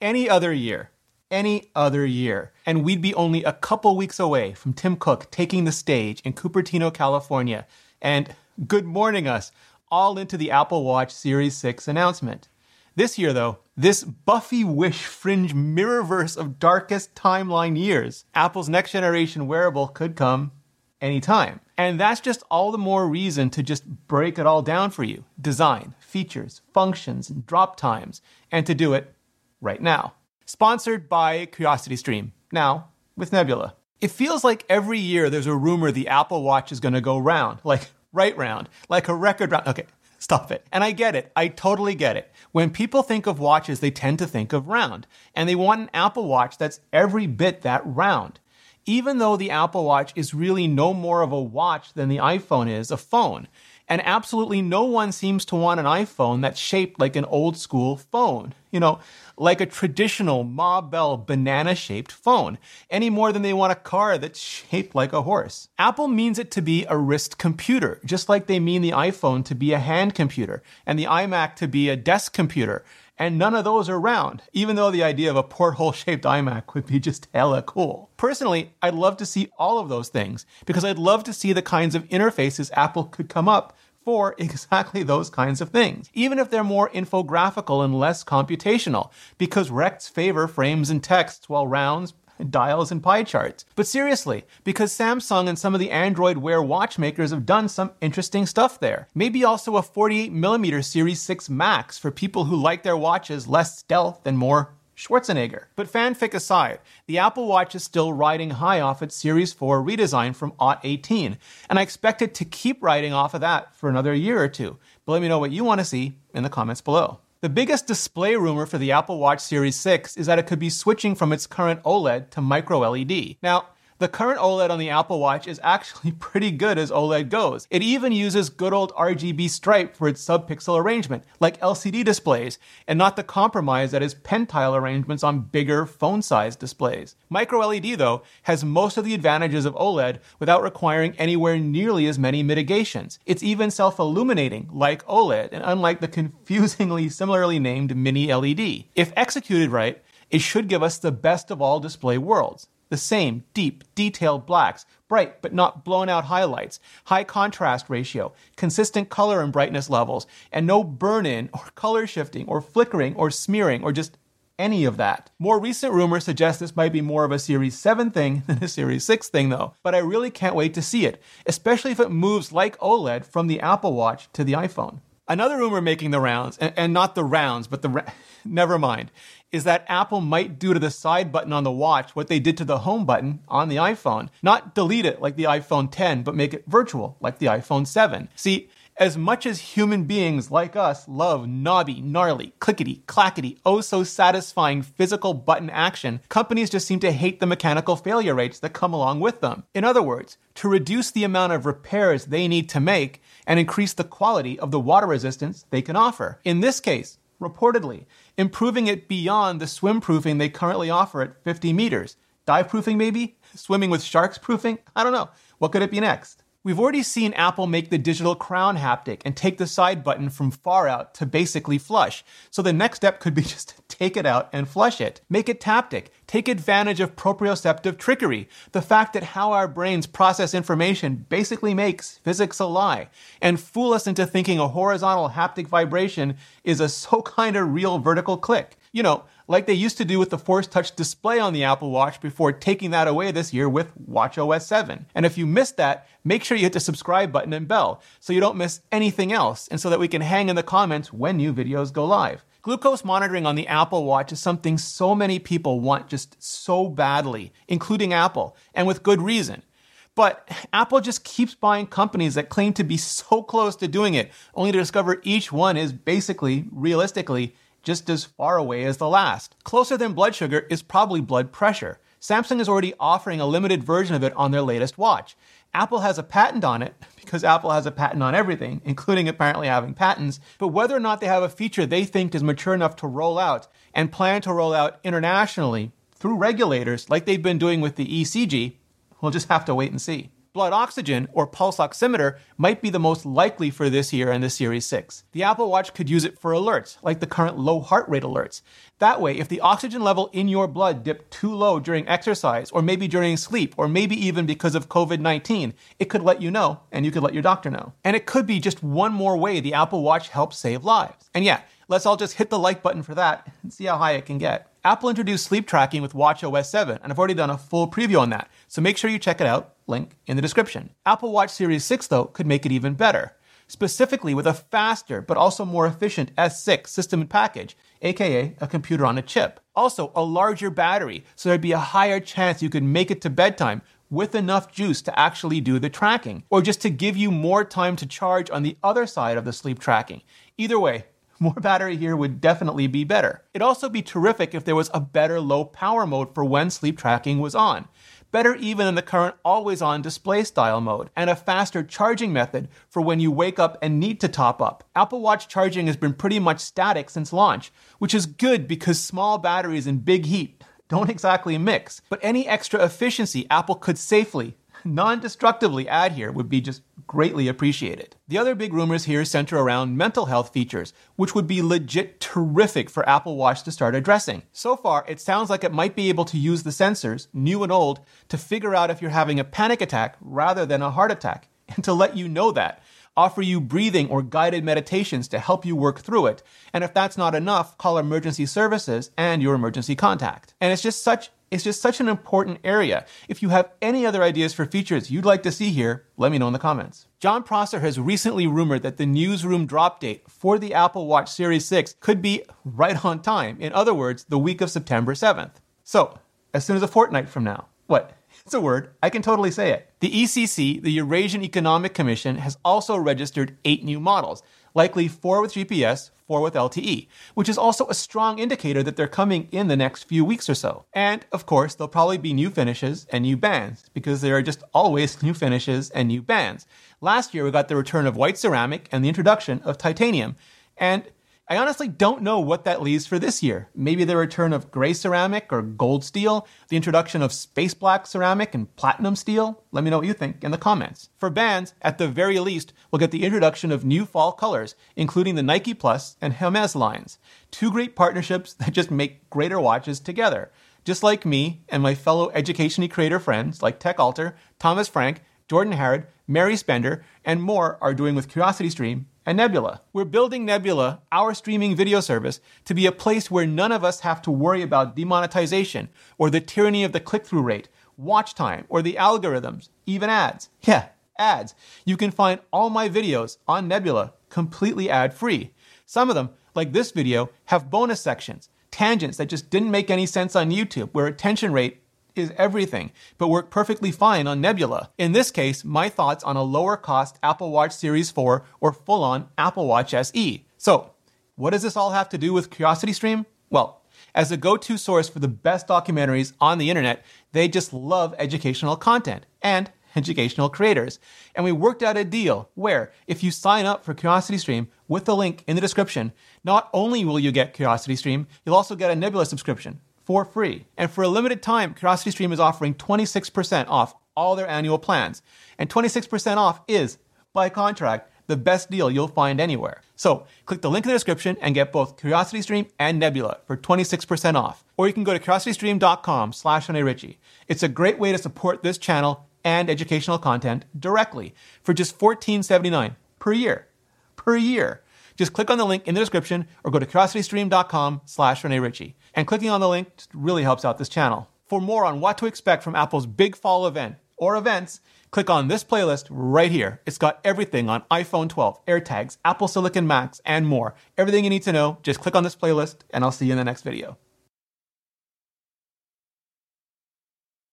Any other year, any other year, and we'd be only a couple weeks away from Tim Cook taking the stage in Cupertino, California, and good morning us all into the Apple Watch Series 6 announcement. This year, though, this Buffy Wish fringe mirrorverse of darkest timeline years, Apple's next generation wearable could come anytime. And that's just all the more reason to just break it all down for you design, features, functions, and drop times, and to do it right now. Sponsored by CuriosityStream, now with Nebula. It feels like every year there's a rumor the Apple Watch is going to go round, like right round, like a record round. Okay, stop it. And I get it. I totally get it. When people think of watches, they tend to think of round, and they want an Apple Watch that's every bit that round even though the Apple Watch is really no more of a watch than the iPhone is a phone. And absolutely no one seems to want an iPhone that's shaped like an old school phone, you know, like a traditional Ma Bell banana shaped phone, any more than they want a car that's shaped like a horse. Apple means it to be a wrist computer, just like they mean the iPhone to be a hand computer and the iMac to be a desk computer and none of those are round, even though the idea of a porthole shaped iMac would be just hella cool. Personally, I'd love to see all of those things because I'd love to see the kinds of interfaces Apple could come up for exactly those kinds of things, even if they're more infographical and less computational, because rects favor frames and texts while rounds dials and pie charts. But seriously, because Samsung and some of the Android Wear watchmakers have done some interesting stuff there. Maybe also a 48mm Series 6 Max for people who like their watches less stealth and more Schwarzenegger. But fanfic aside, the Apple Watch is still riding high off its Series 4 redesign from AUT 18, and I expect it to keep riding off of that for another year or two. But let me know what you want to see in the comments below. The biggest display rumor for the Apple Watch Series 6 is that it could be switching from its current OLED to micro LED. Now, the current OLED on the Apple Watch is actually pretty good as OLED goes. It even uses good old RGB stripe for its subpixel arrangement, like LCD displays, and not the compromise that is pentile arrangements on bigger phone sized displays. Micro LED, though, has most of the advantages of OLED without requiring anywhere nearly as many mitigations. It's even self illuminating, like OLED, and unlike the confusingly similarly named Mini LED. If executed right, it should give us the best of all display worlds the same deep, detailed blacks, bright but not blown out highlights, high contrast ratio, consistent color and brightness levels, and no burn in or color shifting or flickering or smearing or just any of that. More recent rumors suggest this might be more of a Series 7 thing than a Series 6 thing, though, but I really can't wait to see it, especially if it moves like OLED from the Apple Watch to the iPhone. Another rumor making the rounds, and, and not the rounds, but the ra- never mind, is that Apple might do to the side button on the watch what they did to the home button on the iPhone. Not delete it like the iPhone 10, but make it virtual like the iPhone 7. See, as much as human beings like us love knobby, gnarly, clickety, clackety, oh so satisfying physical button action, companies just seem to hate the mechanical failure rates that come along with them. In other words, to reduce the amount of repairs they need to make and increase the quality of the water resistance they can offer. In this case, reportedly, improving it beyond the swim proofing they currently offer at 50 meters. Dive proofing, maybe? Swimming with sharks proofing? I don't know. What could it be next? We've already seen Apple make the digital crown haptic and take the side button from far out to basically flush. So the next step could be just to take it out and flush it. Make it taptic. Take advantage of proprioceptive trickery, the fact that how our brains process information basically makes physics a lie, and fool us into thinking a horizontal haptic vibration is a so kind of real vertical click. You know, like they used to do with the Force Touch display on the Apple Watch before taking that away this year with WatchOS 7. And if you missed that, make sure you hit the subscribe button and bell so you don't miss anything else and so that we can hang in the comments when new videos go live. Glucose monitoring on the Apple Watch is something so many people want just so badly, including Apple, and with good reason. But Apple just keeps buying companies that claim to be so close to doing it, only to discover each one is basically, realistically, just as far away as the last. Closer than blood sugar is probably blood pressure. Samsung is already offering a limited version of it on their latest watch. Apple has a patent on it because Apple has a patent on everything, including apparently having patents. But whether or not they have a feature they think is mature enough to roll out and plan to roll out internationally through regulators like they've been doing with the ECG, we'll just have to wait and see. Blood oxygen, or pulse oximeter, might be the most likely for this year and the Series 6. The Apple Watch could use it for alerts, like the current low heart rate alerts. That way, if the oxygen level in your blood dipped too low during exercise, or maybe during sleep, or maybe even because of COVID 19, it could let you know, and you could let your doctor know. And it could be just one more way the Apple Watch helps save lives. And yeah, let's all just hit the like button for that and see how high it can get. Apple introduced sleep tracking with WatchOS 7, and I've already done a full preview on that, so make sure you check it out, link in the description. Apple Watch Series 6, though, could make it even better, specifically with a faster but also more efficient S6 system in package, aka a computer on a chip. Also, a larger battery, so there'd be a higher chance you could make it to bedtime with enough juice to actually do the tracking, or just to give you more time to charge on the other side of the sleep tracking. Either way, more battery here would definitely be better. It'd also be terrific if there was a better low power mode for when sleep tracking was on. Better even than the current always on display style mode, and a faster charging method for when you wake up and need to top up. Apple Watch charging has been pretty much static since launch, which is good because small batteries and big heat don't exactly mix. But any extra efficiency Apple could safely non destructively add here would be just greatly appreciated. The other big rumors here center around mental health features, which would be legit terrific for Apple Watch to start addressing. So far, it sounds like it might be able to use the sensors, new and old, to figure out if you're having a panic attack rather than a heart attack, and to let you know that offer you breathing or guided meditations to help you work through it. And if that's not enough, call emergency services and your emergency contact. And it's just such it's just such an important area. If you have any other ideas for features you'd like to see here, let me know in the comments. Jon Prosser has recently rumored that the newsroom drop date for the Apple Watch Series 6 could be right on time. In other words, the week of September 7th. So, as soon as a fortnight from now. What? It's a word. I can totally say it. The ECC, the Eurasian Economic Commission, has also registered eight new models, likely four with GPS, four with LTE, which is also a strong indicator that they're coming in the next few weeks or so. And of course, there'll probably be new finishes and new bands, because there are just always new finishes and new bands. Last year, we got the return of white ceramic and the introduction of titanium. And I honestly don't know what that leaves for this year. Maybe the return of gray ceramic or gold steel, the introduction of space black ceramic and platinum steel. Let me know what you think in the comments. For bands, at the very least, we'll get the introduction of new fall colors, including the Nike Plus and Hermes lines. Two great partnerships that just make greater watches together. Just like me and my fellow education creator friends like TechAltar, Thomas Frank, Jordan Harrod, Mary Spender, and more are doing with CuriosityStream and Nebula. We're building Nebula, our streaming video service, to be a place where none of us have to worry about demonetization or the tyranny of the click through rate, watch time, or the algorithms, even ads. Yeah, ads. You can find all my videos on Nebula completely ad free. Some of them, like this video, have bonus sections, tangents that just didn't make any sense on YouTube, where attention rate is everything, but work perfectly fine on Nebula. In this case, my thoughts on a lower cost Apple Watch Series 4 or full on Apple Watch SE. So, what does this all have to do with CuriosityStream? Well, as a go to source for the best documentaries on the internet, they just love educational content and educational creators. And we worked out a deal where if you sign up for CuriosityStream with the link in the description, not only will you get CuriosityStream, you'll also get a Nebula subscription for free. And for a limited time, CuriosityStream is offering 26% off all their annual plans. And 26% off is, by contract, the best deal you'll find anywhere. So click the link in the description and get both CuriosityStream and Nebula for 26% off. Or you can go to curiositystream.com slash Ritchie. It's a great way to support this channel and educational content directly for just $14.79 per year. Per year. Just click on the link in the description or go to curiositystream.com slash Ritchie. And clicking on the link really helps out this channel. For more on what to expect from Apple's big fall event or events, click on this playlist right here. It's got everything on iPhone 12, AirTags, Apple Silicon Macs, and more. Everything you need to know, just click on this playlist, and I'll see you in the next video.